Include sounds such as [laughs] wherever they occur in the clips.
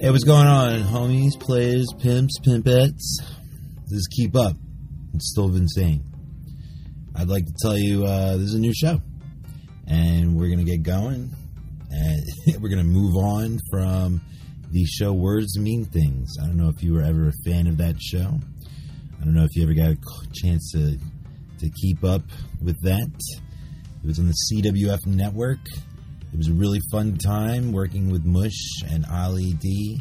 Hey, what's going on, homies, players, pimps, pimpettes? Just Keep Up. It's still insane. I'd like to tell you uh, this is a new show, and we're gonna get going, and [laughs] we're gonna move on from the show Words Mean Things. I don't know if you were ever a fan of that show. I don't know if you ever got a chance to to keep up with that. It was on the CWF network. It was a really fun time working with Mush and Ali D.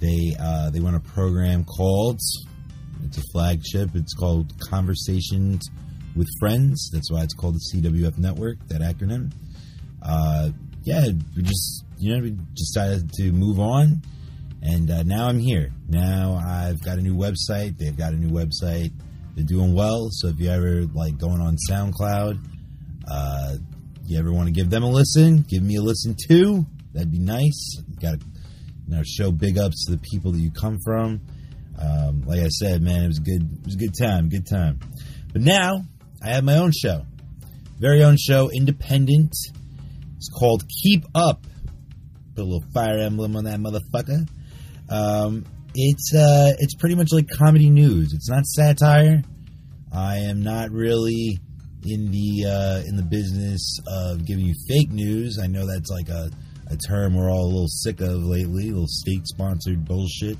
They uh, they run a program called it's a flagship. It's called Conversations with Friends. That's why it's called the CWF Network. That acronym. Uh, yeah, we just you know we decided to move on, and uh, now I'm here. Now I've got a new website. They've got a new website. They're doing well. So if you ever like going on SoundCloud. You ever want to give them a listen, give me a listen too. That'd be nice. Got to you know, show big ups to the people that you come from. Um, like I said, man, it was good. It was a good time, good time. But now I have my own show, very own show, independent. It's called Keep Up. Put a little fire emblem on that motherfucker. Um, it's uh, it's pretty much like comedy news. It's not satire. I am not really in the uh, in the business of giving you fake news. I know that's like a, a term we're all a little sick of lately, a little state sponsored bullshit.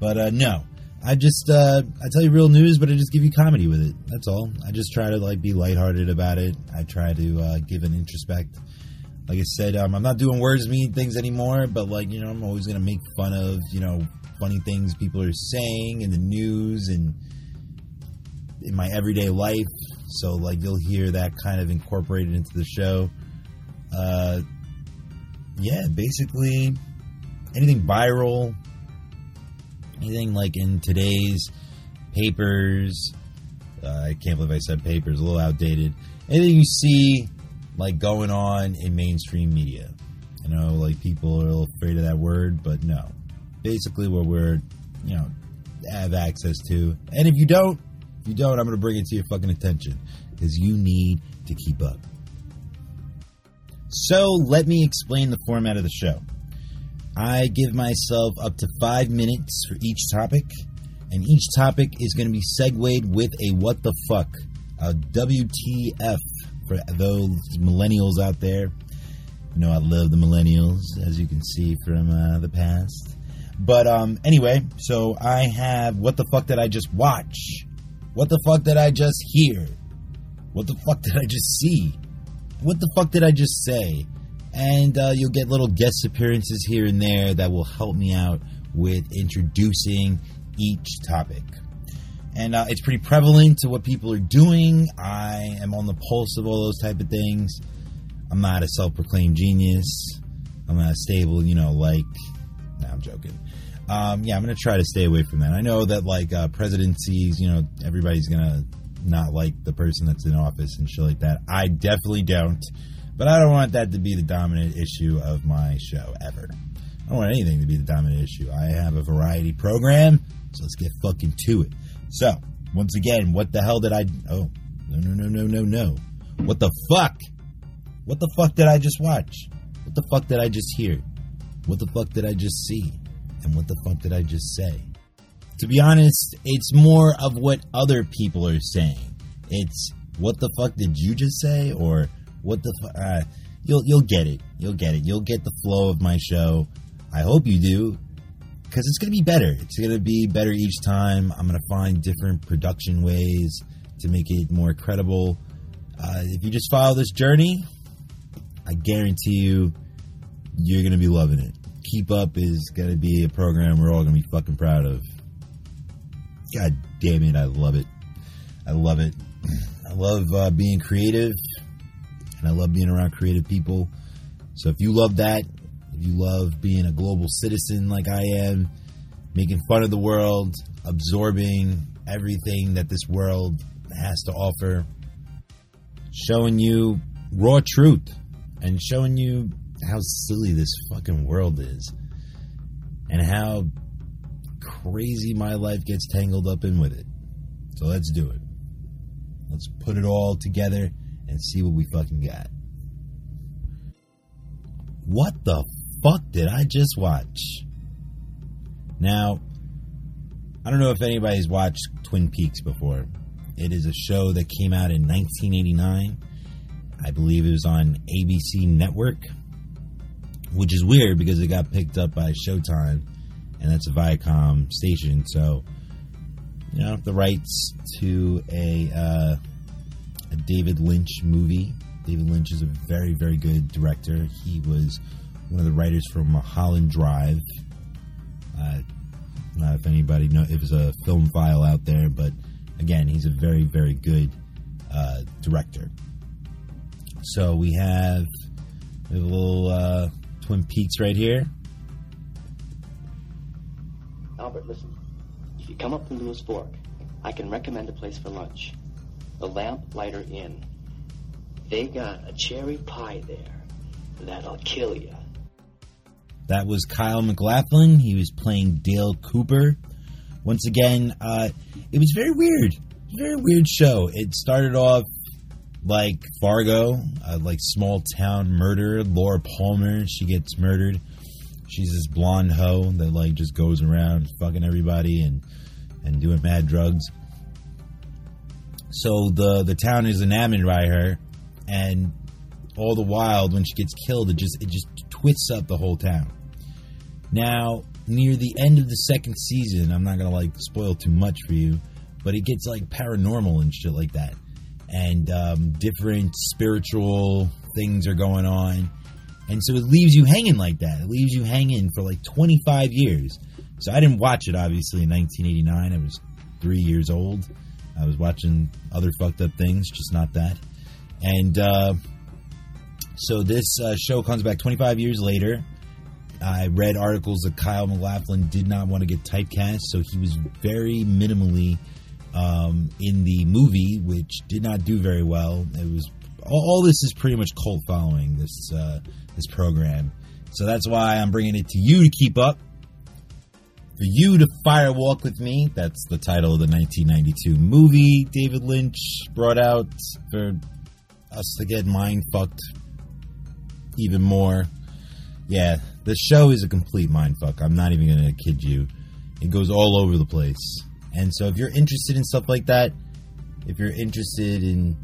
But uh, no, I just uh, I tell you real news, but I just give you comedy with it. That's all. I just try to like be lighthearted about it. I try to uh, give an introspect. Like I said, um, I'm not doing words mean things anymore, but like you know, I'm always gonna make fun of you know funny things people are saying in the news and in my everyday life. So like you'll hear that kind of incorporated into the show. Uh, yeah, basically anything viral, anything like in today's papers. Uh, I can't believe I said papers, a little outdated. Anything you see like going on in mainstream media. You know, like people are a little afraid of that word, but no. Basically, what we're, you know, have access to. And if you don't, if you don't, I'm going to bring it to your fucking attention because you need to keep up. So, let me explain the format of the show. I give myself up to five minutes for each topic, and each topic is going to be segued with a what the fuck, a WTF for those millennials out there. You know, I love the millennials, as you can see from uh, the past. But um, anyway, so I have what the fuck did I just watch? What the fuck did I just hear? What the fuck did I just see? What the fuck did I just say? And uh, you'll get little guest appearances here and there that will help me out with introducing each topic. And uh, it's pretty prevalent to what people are doing. I am on the pulse of all those type of things. I'm not a self-proclaimed genius. I'm not stable, you know, like. Nah, I'm joking. Um, yeah, I'm gonna try to stay away from that. I know that like uh, presidencies, you know, everybody's gonna not like the person that's in office and shit like that. I definitely don't, but I don't want that to be the dominant issue of my show ever. I don't want anything to be the dominant issue. I have a variety program, so let's get fucking to it. So, once again, what the hell did I? Oh, no, no, no, no, no, no. What the fuck? What the fuck did I just watch? What the fuck did I just hear? What the fuck did I just see? And what the fuck did I just say? To be honest, it's more of what other people are saying. It's what the fuck did you just say, or what the fuck? Uh, you'll you'll get it. You'll get it. You'll get the flow of my show. I hope you do, because it's gonna be better. It's gonna be better each time. I'm gonna find different production ways to make it more credible. Uh, if you just follow this journey, I guarantee you, you're gonna be loving it. Keep Up is gonna be a program we're all gonna be fucking proud of. God damn it, I love it. I love it. [clears throat] I love uh, being creative, and I love being around creative people. So if you love that, if you love being a global citizen like I am, making fun of the world, absorbing everything that this world has to offer, showing you raw truth, and showing you how silly this fucking world is, and how crazy my life gets tangled up in with it. So let's do it. Let's put it all together and see what we fucking got. What the fuck did I just watch? Now, I don't know if anybody's watched Twin Peaks before. It is a show that came out in 1989. I believe it was on ABC Network, which is weird because it got picked up by Showtime, and that's a Viacom station. So, you know, the rights to a, uh, a David Lynch movie. David Lynch is a very, very good director. He was one of the writers for Mulholland Drive. Uh, uh, if anybody know, if it's a film file out there, but again, he's a very, very good uh, director. So we have, we have a little uh, Twin Peaks right here. Albert, listen. If you come up from Lewis Fork, I can recommend a place for lunch. The Lamplighter Inn. They got a cherry pie there that'll kill you. That was Kyle MacLachlan. He was playing Dale Cooper. Once again, uh, it was very weird. Very weird show. It started off like Fargo, uh, like small town murder. Laura Palmer, she gets murdered. She's this blonde hoe that like just goes around fucking everybody and and doing mad drugs. So the the town is enamored by her, and all the while when she gets killed, it just it just twists up the whole town. Now, near the end of the second season, I'm not gonna like spoil too much for you, but it gets like paranormal and shit like that, and um, different spiritual things are going on, and so it leaves you hanging like that. It leaves you hanging for like 25 years. So I didn't watch it obviously in 1989. I was three years old. I was watching other fucked up things, just not that. And uh, so this uh, show comes back 25 years later. I read articles that Kyle MacLachlan did not want to get typecast, so he was very minimally um, in the movie, which did not do very well. It was all, all this is pretty much cult following this uh, this program, so that's why I'm bringing it to you to keep up. For you to fire walk with me, that's the title of the 1992 movie David Lynch brought out for us to get mind fucked even more. Yeah, the show is a complete mind fuck. I'm not even gonna kid you. It goes all over the place. And so if you're interested in stuff like that, if you're interested in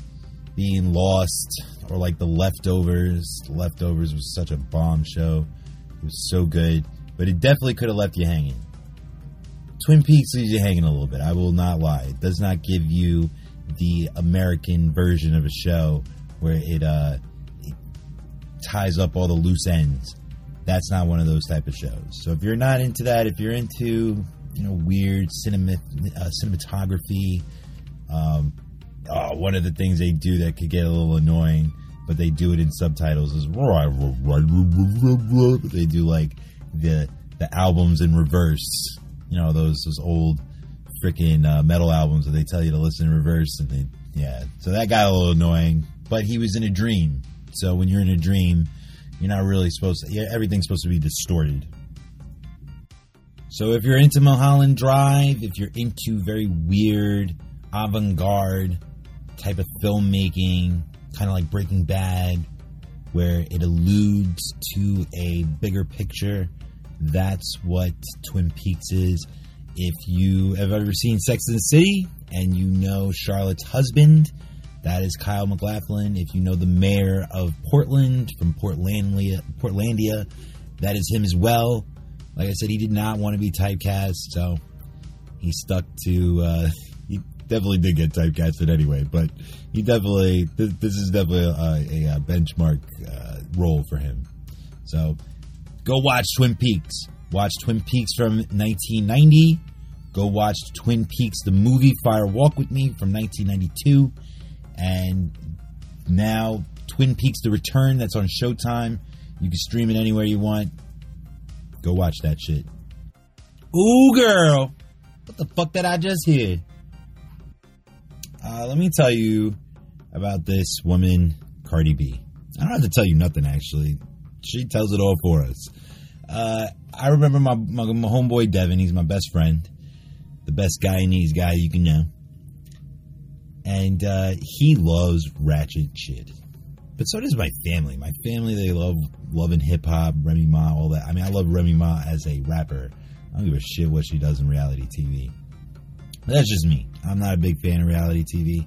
being lost or like the leftovers, the leftovers was such a bomb show. It was so good, but it definitely could have left you hanging. Twin Peaks leaves you hanging a little bit. I will not lie. It does not give you the American version of a show where it uh, it ties up all the loose ends. That's not one of those type of shows. So if you're not into that, if you're into you know weird cinema uh, cinematography, um, oh, one of the things they do that could get a little annoying, but they do it in subtitles is [laughs] they do like the the albums in reverse. You know those those old freaking uh, metal albums that they tell you to listen in reverse, and they yeah. So that got a little annoying, but he was in a dream. So when you're in a dream, you're not really supposed to. Yeah, everything's supposed to be distorted. So if you're into Mulholland Drive, if you're into very weird, avant-garde type of filmmaking, kind of like Breaking Bad, where it alludes to a bigger picture, that's what Twin Peaks is. If you have ever seen Sex and the City and you know Charlotte's husband, that is Kyle MacLachlan. If you know the mayor of Portland from Portlandia, Portlandia, that is him as well. Like I said, he did not want to be typecast, so he stuck to. Uh, he definitely did get typecasted anyway, but he definitely this, this is definitely a, a benchmark uh, role for him. So go watch Twin Peaks. Watch Twin Peaks from 1990. Go watch Twin Peaks the movie Fire Walk with Me from 1992, and now Twin Peaks The Return that's on Showtime. You can stream it anywhere you want. Go watch that shit. Ooh, girl. What the fuck did I just hear? Uh, let me tell you about this woman, Cardi B. I don't have to tell you nothing, actually. She tells it all for us. Uh, I remember my, my, my homeboy Devin. He's my best friend. The best Guyanese guy you can know. And uh, he loves ratchet shit but so does my family. My family they love loving hip hop, Remy Ma, all that. I mean, I love Remy Ma as a rapper. I don't give a shit what she does in reality TV. But that's just me. I'm not a big fan of reality TV.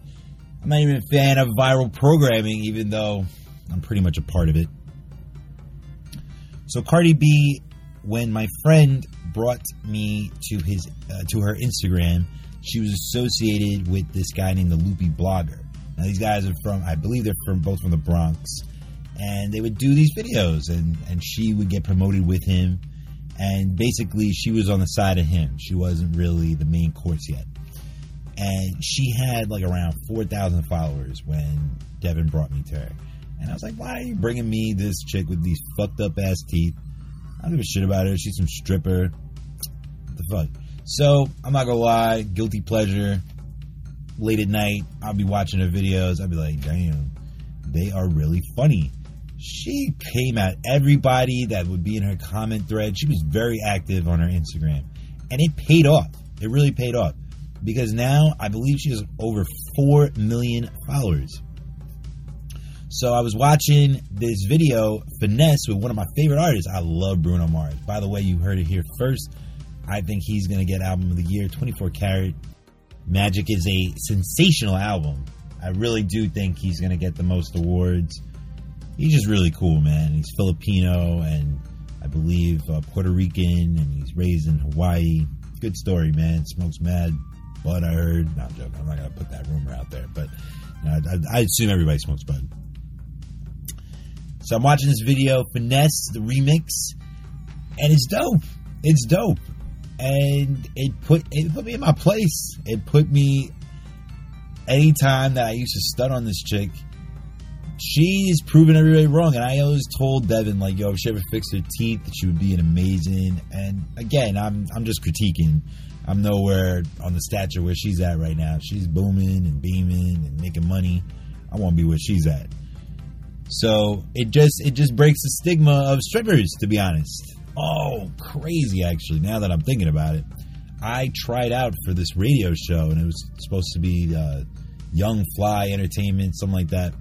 I'm not even a fan of viral programming, even though I'm pretty much a part of it. So Cardi B, when my friend brought me to his uh, to her Instagram, she was associated with this guy named the Loopy Blogger. Now these guys are from, I believe they're from both from the Bronx, and they would do these videos, and and she would get promoted with him, and basically she was on the side of him. She wasn't really the main course yet, and she had like around four thousand followers when Devin brought me to her, and I was like, why are you bringing me this chick with these fucked up ass teeth? I don't give a shit about her. She's some stripper. What the fuck? So I'm not gonna lie, guilty pleasure. Late at night, I'll be watching her videos. I'll be like, damn, they are really funny. She came at everybody that would be in her comment thread. She was very active on her Instagram, and it paid off. It really paid off because now I believe she has over four million followers. So I was watching this video, Finesse, with one of my favorite artists. I love Bruno Mars. By the way, you heard it here first. I think he's going to get album of the year. 24 Karat Magic is a sensational album. I really do think he's going to get the most awards. He's just really cool, man. He's Filipino and I believe uh, Puerto Rican, and he's raised in Hawaii. Good story, man. Smokes mad, but I heard. No, I'm joking. I'm not going to put that rumor out there, but you know, I, I assume everybody smokes bud. So I'm watching this video, Finesse, the remix, and it's dope. It's dope and it put it put me in my place. It put me anytime that I used to stud on this chick. She's proven everybody wrong, and I always told Devin like, "Yo, if she ever fixed her teeth, that she would be an amazing." And again, I'm I'm just critiquing. I'm nowhere on the stature where she's at right now. She's booming and beaming and making money. I want to be where she's at. So it just it just breaks the stigma of strippers, to be honest. Oh, crazy, actually, now that I'm thinking about it. I tried out for this radio show, and it was supposed to be uh, Young Fly Entertainment, something like that.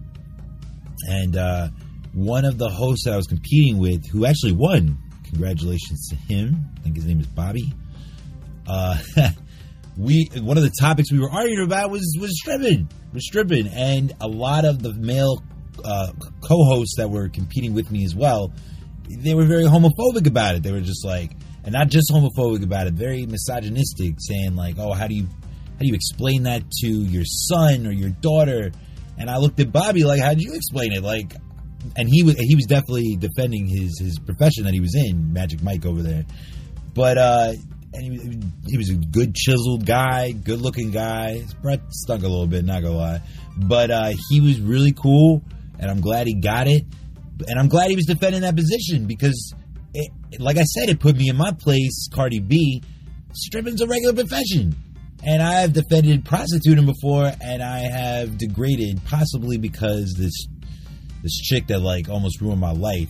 And uh, one of the hosts that I was competing with, who actually won, congratulations to him. I think his name is Bobby. Uh, [laughs] we one of the topics we were arguing about was was stripping, was stripping, and a lot of the male uh, co-hosts that were competing with me as well they were very homophobic about it. They were just like, and not just homophobic about it, very misogynistic, saying like, "Oh, how do you how do you explain that to your son or your daughter?" And I looked at Bobby like, "How did you explain it?" Like, and he was he was definitely defending his his profession that he was in, Magic Mike over there. But uh, and he, he was a good chiseled guy, good looking guy. Stunk a little bit, not gonna lie, but uh, he was really cool, and I'm glad he got it and I'm glad he was defending that position because, it, like I said, it put me in my place. Cardi B, stripping's a regular profession, and I have defended prostituting before, and I have degraded possibly because this this chick that like almost ruined my life.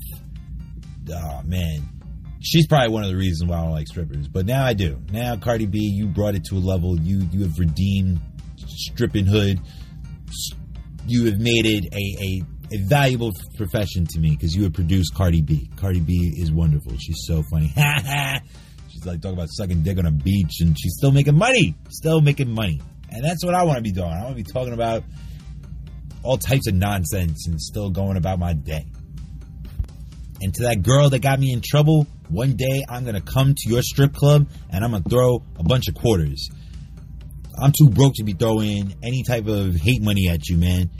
Oh man, she's probably one of the reasons why I don't like strippers. But now I do. Now Cardi B, you brought it to a level. You you have redeemed stripping hood. You have made it a, a a valuable profession to me because you would produce Cardi B. Cardi B is wonderful. She's so funny. [laughs] she's like talking about sucking dick on a beach and she's still making money. Still making money. And that's what I want to be doing. I want to be talking about all types of nonsense and still going about my day. And to that girl that got me in trouble, one day I'm to come to your strip club and I'm to throw a bunch of quarters. I'm too broke to be throwing any type of hate money at you, man.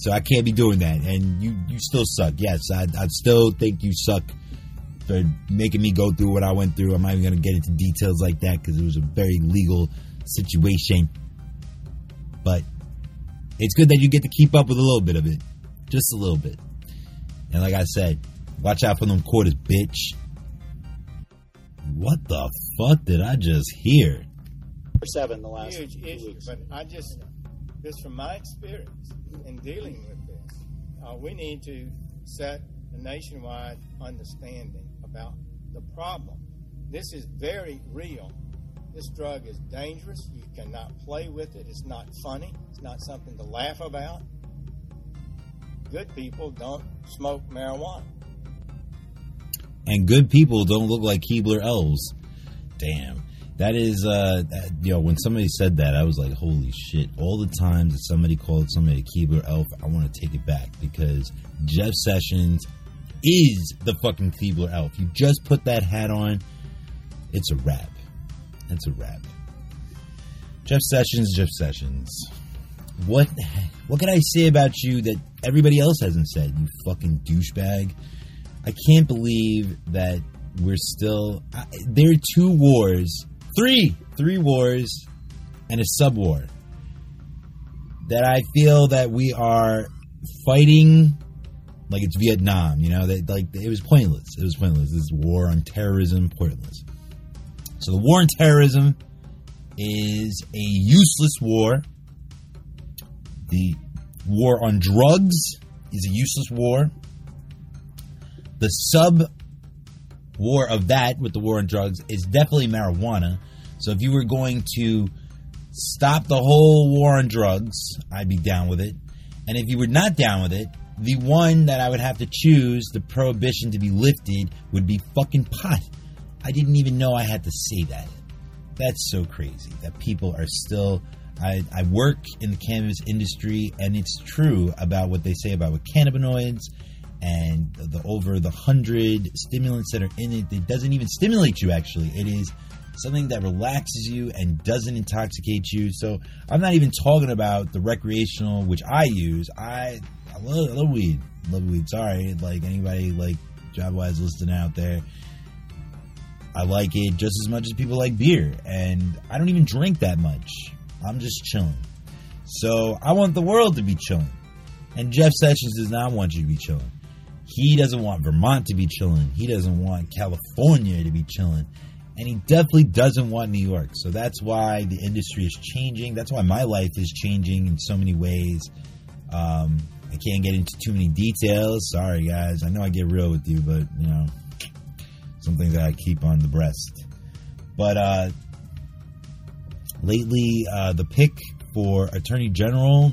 So I can't be doing that. And you, you still suck. Yes, I, I still think you suck for making me go through what I went through. I'm not even going to get into details like that because it was a very legal situation. But it's good that you get to keep up with a little bit of it. Just a little bit. And like I said, watch out for them quarters, bitch. What the fuck did I just hear? Seven the last huge issue, but I just, just from my experience, in dealing with this. Uh, we need to set a nationwide understanding about the problem. This is very real. This drug is dangerous. You cannot play with it. It's not funny. It's not something to laugh about. Good people don't smoke marijuana. And good people don't look like Keebler elves. Damn. That is, uh, that, you know, when somebody said that, I was like, holy shit. All the times that somebody called somebody a Keebler elf, I want to take it back because Jeff Sessions is the fucking Keebler elf. You just put that hat on, it's a wrap. It's a wrap. Jeff Sessions, Jeff Sessions. What what can I say about you that everybody else hasn't said, you fucking douchebag? I can't believe that we're still. I, there are two wars, three, three wars, and a sub war that I feel that we are fighting like it's Vietnam. You know, that like it was pointless. It was pointless. This war on terrorism, pointless. So the war on terrorism is a useless war. The war on drugs is a useless war. The sub war of that with the war on drugs is definitely marijuana. So if you were going to stop the whole war on drugs, I'd be down with it. And if you were not down with it, the one that I would have to choose, the prohibition to be lifted, would be fucking pot. I didn't even know I had to say that. That's so crazy that people are still. I, I work in the cannabis industry, and it's true about what they say about with cannabinoids and the over the hundred stimulants that are in it. It doesn't even stimulate you. Actually, it is something that relaxes you and doesn't intoxicate you. So I'm not even talking about the recreational, which I use. I I love, I love weed. love weed. Sorry, like anybody like job wise listening out there. I like it just as much as people like beer, and I don't even drink that much. I'm just chilling. So I want the world to be chilling, and Jeff Sessions does not want you to be chilling. He doesn't want Vermont to be chilling. He doesn't want California to be chilling. And he definitely doesn't want New York. So that's why the industry is changing. That's why my life is changing in so many ways. Um, I can't get into too many details. Sorry, guys. I know I get real with you, but, you know, some things that I keep on the breast. But uh, lately, uh, the pick for Attorney General,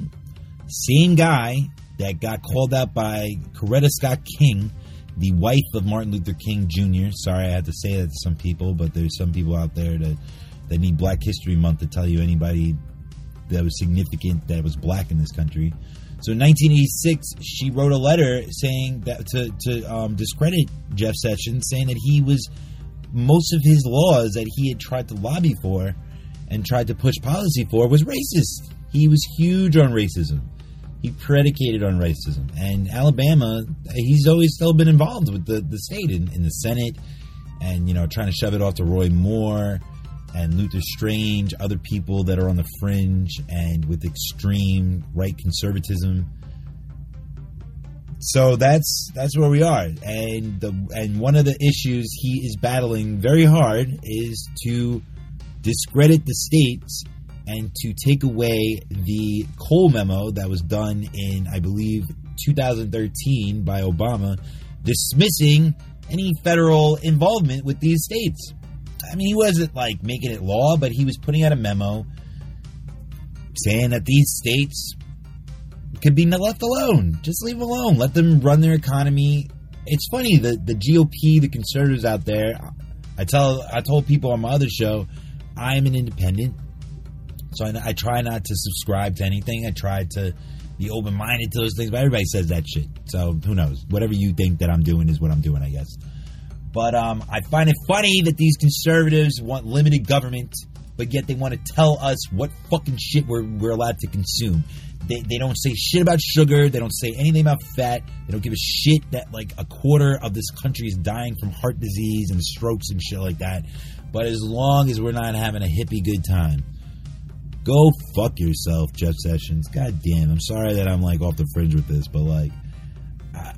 same guy that got called out by Coretta Scott King, the wife of Martin Luther King Jr. Sorry, I had to say that to some people, but there's some people out there that that need Black History Month to tell you anybody that was significant that was black in this country. So in 1986, she wrote a letter saying that to to um, discredit Jeff Sessions, saying that he was most of his laws that he had tried to lobby for and tried to push policy for was racist. He was huge on racism. He predicated on racism. And Alabama, he's always still been involved with the, the state in, in the Senate and, you know, trying to shove it off to Roy Moore and Luther Strange, other people that are on the fringe and with extreme right conservatism. So that's that's where we are, and the and one of the issues he is battling very hard is to discredit the states and to take away the Cole memo that was done in I believe 2013 by Obama, dismissing any federal involvement with these states. I mean, he wasn't like making it law, but he was putting out a memo saying that these states could be left alone. Just leave them alone. Let them run their economy. It's funny the the GOP, the conservatives out there. I tell I told people on my other show, I'm an independent, so I, I try not to subscribe to anything. I try to be open minded to those things, but everybody says that shit. So who knows? Whatever you think that I'm doing is what I'm doing, I guess. But um, I find it funny that these conservatives want limited government, but yet they want to tell us what fucking shit we're, we're allowed to consume. They, they don't say shit about sugar. They don't say anything about fat. They don't give a shit that like a quarter of this country is dying from heart disease and strokes and shit like that. But as long as we're not having a hippie good time, go fuck yourself, Jeff Sessions. God damn, I'm sorry that I'm like off the fringe with this, but like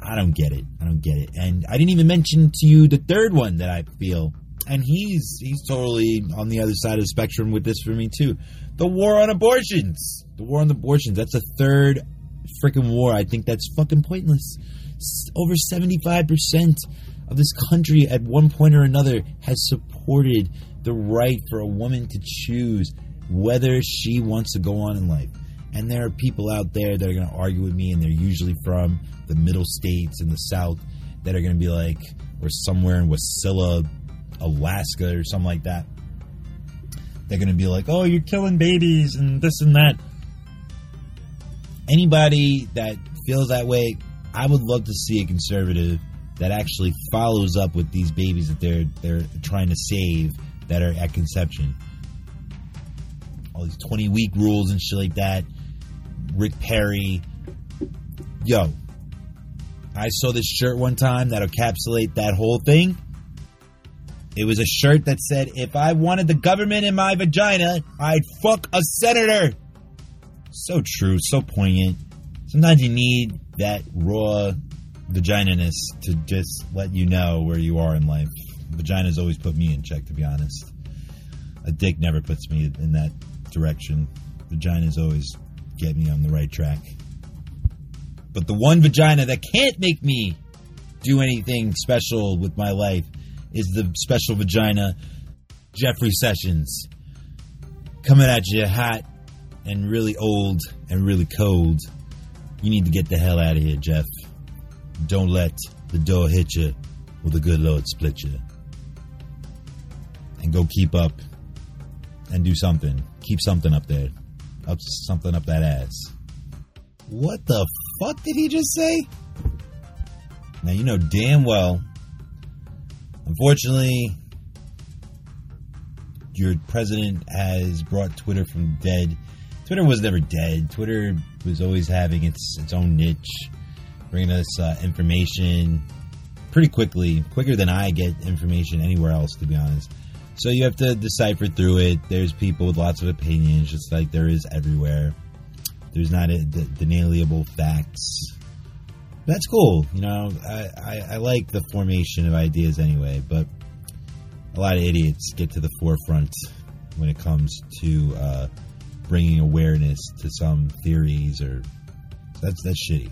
I, don't get it. I don't get it. And I didn't even mention to you the third one that I feel, and he's he's totally on the other side of the spectrum with this for me too. The war on abortions. The war on abortions. That's a third freaking war. I think that's fucking pointless. Over seventy five percent of this country at one point or another has supported the right for a woman to choose whether she wants to go on in life. And there are people out there that are going to argue with me, and they're usually from the middle states in the south that are going to be like, or somewhere in Wasilla, Alaska, or something like that. they're going to be like, "Oh, you're killing babies and this and that." Anybody that feels that way, I would love to see a conservative that actually follows up with these babies that they're they're trying to save that are at conception. All these 20 week rules and shit like that. Rick Perry. Yo, I saw this shirt one time that encapsulate that whole thing. It was a shirt that said, "If I wanted the government in my vagina, I'd fuck a senator." So true, so poignant. Sometimes you need that raw vaginaness to just let you know where you are in life. Vaginas always put me in check, to be honest. A dick never puts me in that direction. Vaginas always get me on the right track. But the one vagina that can't make me do anything special with my life is the special vagina, Jeffrey Sessions. Coming at you hot and really old and really cold. You need to get the hell out of here, Jeff. Don't let the door hit you or the good Lord split you. And go keep up and do something. Keep something up there. Up something up that ass. What the fuck did he just say? Now you know damn well. Unfortunately, your president has brought Twitter from dead. Twitter was never dead. Twitter was always having its its own niche, bringing us uh, information pretty quickly, quicker than I get information anywhere else, to be honest. So you have to decipher through it. There's people with lots of opinions, just like there is everywhere. There's not a, the, deniable facts. That's cool. You know, I, I, I like the formation of ideas anyway, but a lot of idiots get to the forefront when it comes to uh, bringing awareness to some theories or that's that's shitty.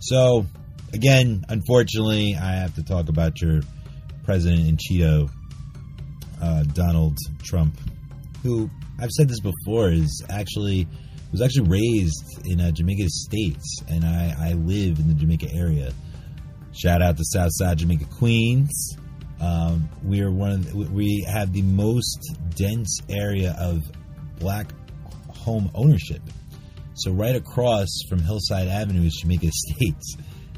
So again, unfortunately, I have to talk about your president in Cheeto, uh, Donald Trump, who I've said this before is actually was actually raised in uh, Jamaica Estates, and I, I live in the Jamaica area. Shout out to Southside Jamaica Queens. Um, we are one of the, we have the most dense area of black home ownership. So right across from Hillside Avenue is Jamaica [laughs] Estates,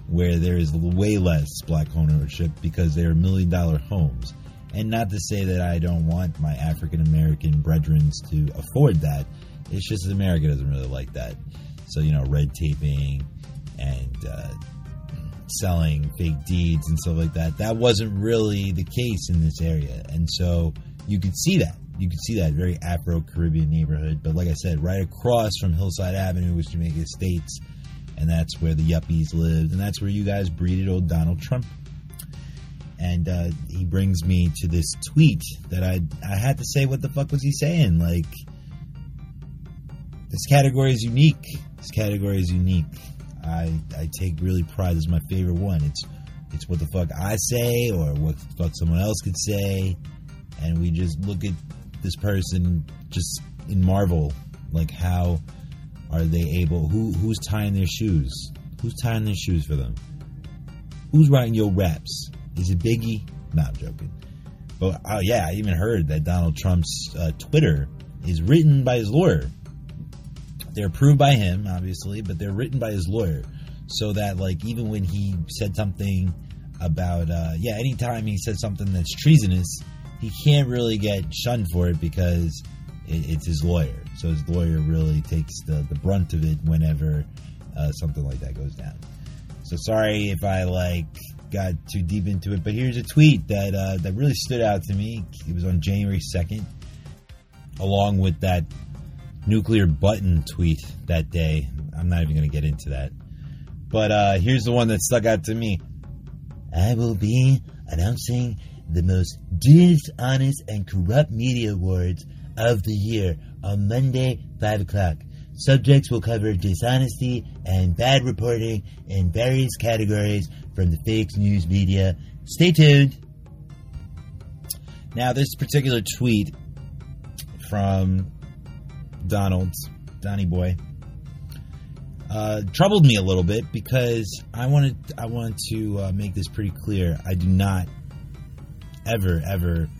where there is way less black ownership because they are million dollar homes. And not to say that I don't want my African American brethren to afford that. It's just that America doesn't really like that. So you know, red taping and uh, selling fake deeds and stuff like that. That wasn't really the case in this area, and so you could see that. You could see that very Afro Caribbean neighborhood. But like I said, right across from Hillside Avenue was Jamaica Estates, and that's where the yuppies lived, and that's where you guys breeded old Donald Trump. And uh, he brings me to this tweet that I I had to say, what the fuck was he saying? Like, this category is unique. This category is unique. I I take really pride. This is my favorite one. It's it's what the fuck I say or what the fuck someone else could say, and we just look at this person just in marvel, like how are they able? Who who's tying their shoes? Who's tying their shoes for them? Who's writing your raps? Is it Biggie? No, I'm joking. But oh yeah, I even heard that Donald Trump's uh, Twitter is written by his lawyer. They're approved by him, obviously, but they're written by his lawyer, so that like even when he said something about uh, yeah, anytime he said something that's treasonous, he can't really get shunned for it because it, it's his lawyer. So his lawyer really takes the the brunt of it whenever uh, something like that goes down. So sorry if I like got too deep into it, but here's a tweet that uh, that really stood out to me. It was on January second, along with that nuclear button tweet that day. I'm not even going to get into that. But uh, here's the one that stuck out to me. I will be announcing the most dishonest and corrupt media awards of the year on Monday, 5 o'clock. Subjects will cover dishonesty and bad reporting in various categories from the fake news media. Stay tuned. Now, this particular tweet from Donald, Donny Boy, uh, troubled me a little bit because I wanted I wanted to uh, make this pretty clear. I do not ever ever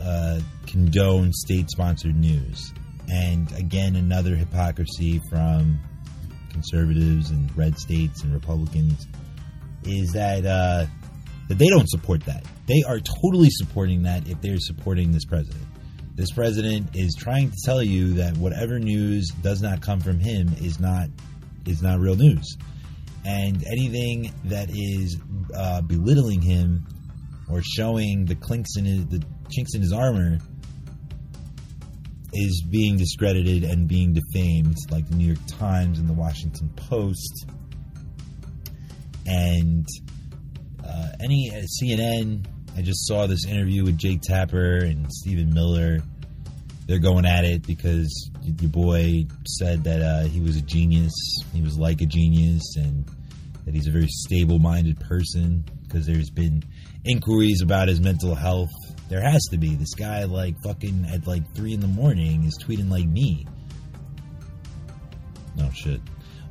uh, condone state sponsored news. And again, another hypocrisy from conservatives and red states and Republicans is that uh, that they don't support that. They are totally supporting that if they're supporting this president. This president is trying to tell you that whatever news does not come from him is not is not real news, and anything that is uh, belittling him or showing the clinks in his, the chinks in his armor is being discredited and being defamed, like the New York Times and the Washington Post, and uh, any uh, CNN. I just saw this interview with Jake Tapper and Stephen Miller. They're going at it because your boy said that uh, he was a genius. He was like a genius, and that he's a very stable-minded person. Because there's been inquiries about his mental health there has to be. This guy, like, fucking at like 3 in the morning is tweeting like me. Oh, shit.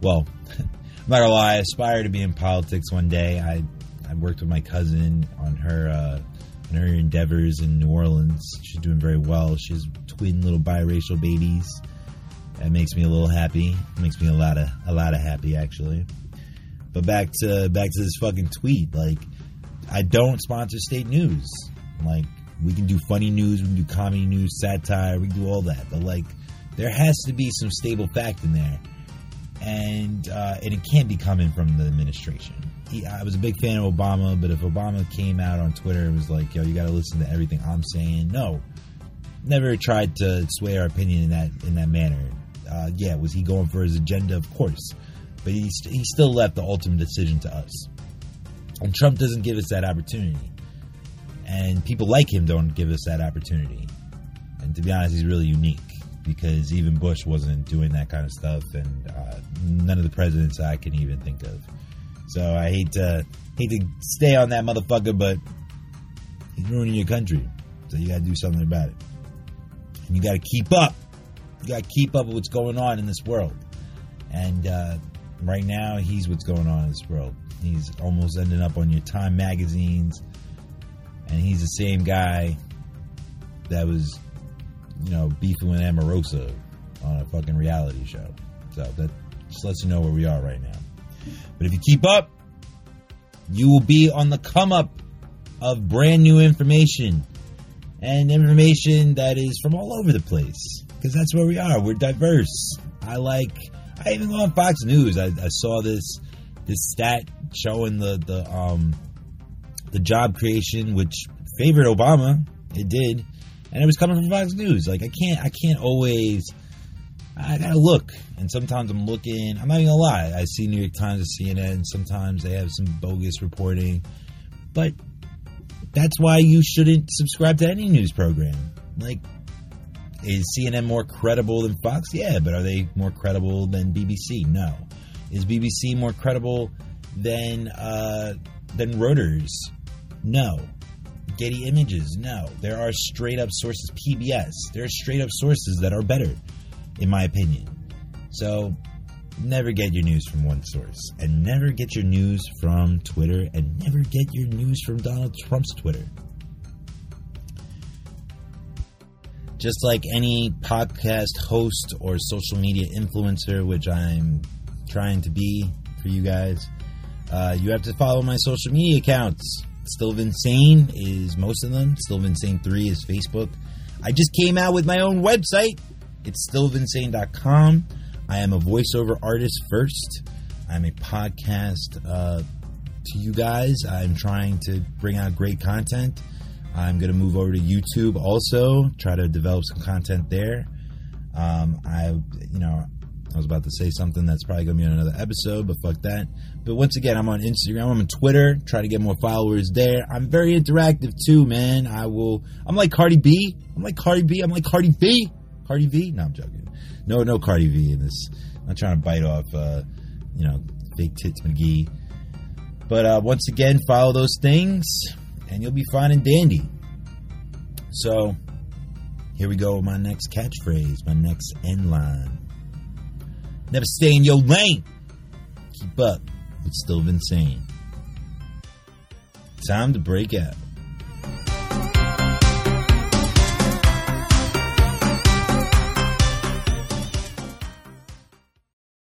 Well, [laughs] I'm not gonna lie, I aspire to be in politics one day. I, I worked with my cousin on her, uh, on her endeavors in New Orleans. She's doing very well. She has twin little biracial babies. That makes me a little happy. It makes me a lot of a lot of happy actually. But back to back to this fucking tweet. Like, I don't sponsor state news. Like, we can do funny news, we can do comedy news, satire, we can do all that. But like, there has to be some stable fact in there, and uh, and it can't be coming from the administration. He, I was a big fan of Obama, but if Obama came out on Twitter and was like, "Yo, you got to listen to everything I'm saying," no, never tried to sway our opinion in that in that manner. Uh, yeah, was he going for his agenda? Of course, but he he still left the ultimate decision to us. And Trump doesn't give us that opportunity and people like him don't give us that opportunity. And to be honest, he's really unique because even Bush wasn't doing that kind of stuff, and uh, none of the presidents I can even think of. So I hate to hate to stay on that motherfucker, but he's ruining your country. So you got to do something about it, and you got to keep up. You got to keep up with what's going on in this world. And uh, right now, he's what's going on in this world. He's almost ending up on your Time magazines and he's the same guy that was, you know, beefing with Omarosa on a fucking reality show. So that just lets you know where we are right now. But if you keep up, you will be on the come up of brand new information and information that is from all over the place because that's where we are. We're diverse. I like. I even go on Fox News. I, I saw this this stat showing the the um the job creation, which favored Obama. It did, and it was coming from Fox News. Like I can't, I can't always. I gotta look, and sometimes I'm looking. I'm not even gonna lie. I see New York Times and CNN. Sometimes they have some bogus reporting, but that's why you shouldn't subscribe to any news program. Like, is CNN more credible than Fox? Yeah, but are they more credible than BBC? No. Is BBC more credible than uh, than Reuters? No. Getty Images? No. There are straight up sources. PBS. There are straight up sources that are better, in my opinion. So never get your news from one source. And never get your news from Twitter. And never get your news from Donald Trump's Twitter. Just like any podcast host or social media influencer, which I'm trying to be for you guys, uh, you have to follow my social media accounts. Still Insane is most of them. Still Insane 3 is Facebook. I just came out with my own website. It's stillvinsane.com. I am a voiceover artist first. I'm a podcast uh, to you guys. I'm trying to bring out great content. I'm going to move over to YouTube also, try to develop some content there. Um, I, you know, I was about to say something that's probably going to be on another episode, but fuck that. But once again, I'm on Instagram, I'm on Twitter, try to get more followers there. I'm very interactive too, man. I will, I'm like Cardi B. I'm like Cardi B. I'm like Cardi B. Cardi V? No, I'm joking. No, no Cardi V in this. I'm trying to bite off, uh, you know, Big Tits McGee. But uh, once again, follow those things, and you'll be fine and dandy. So, here we go. My next catchphrase, my next end line. Never stay in your lane. Keep up, but still insane. Time to break out.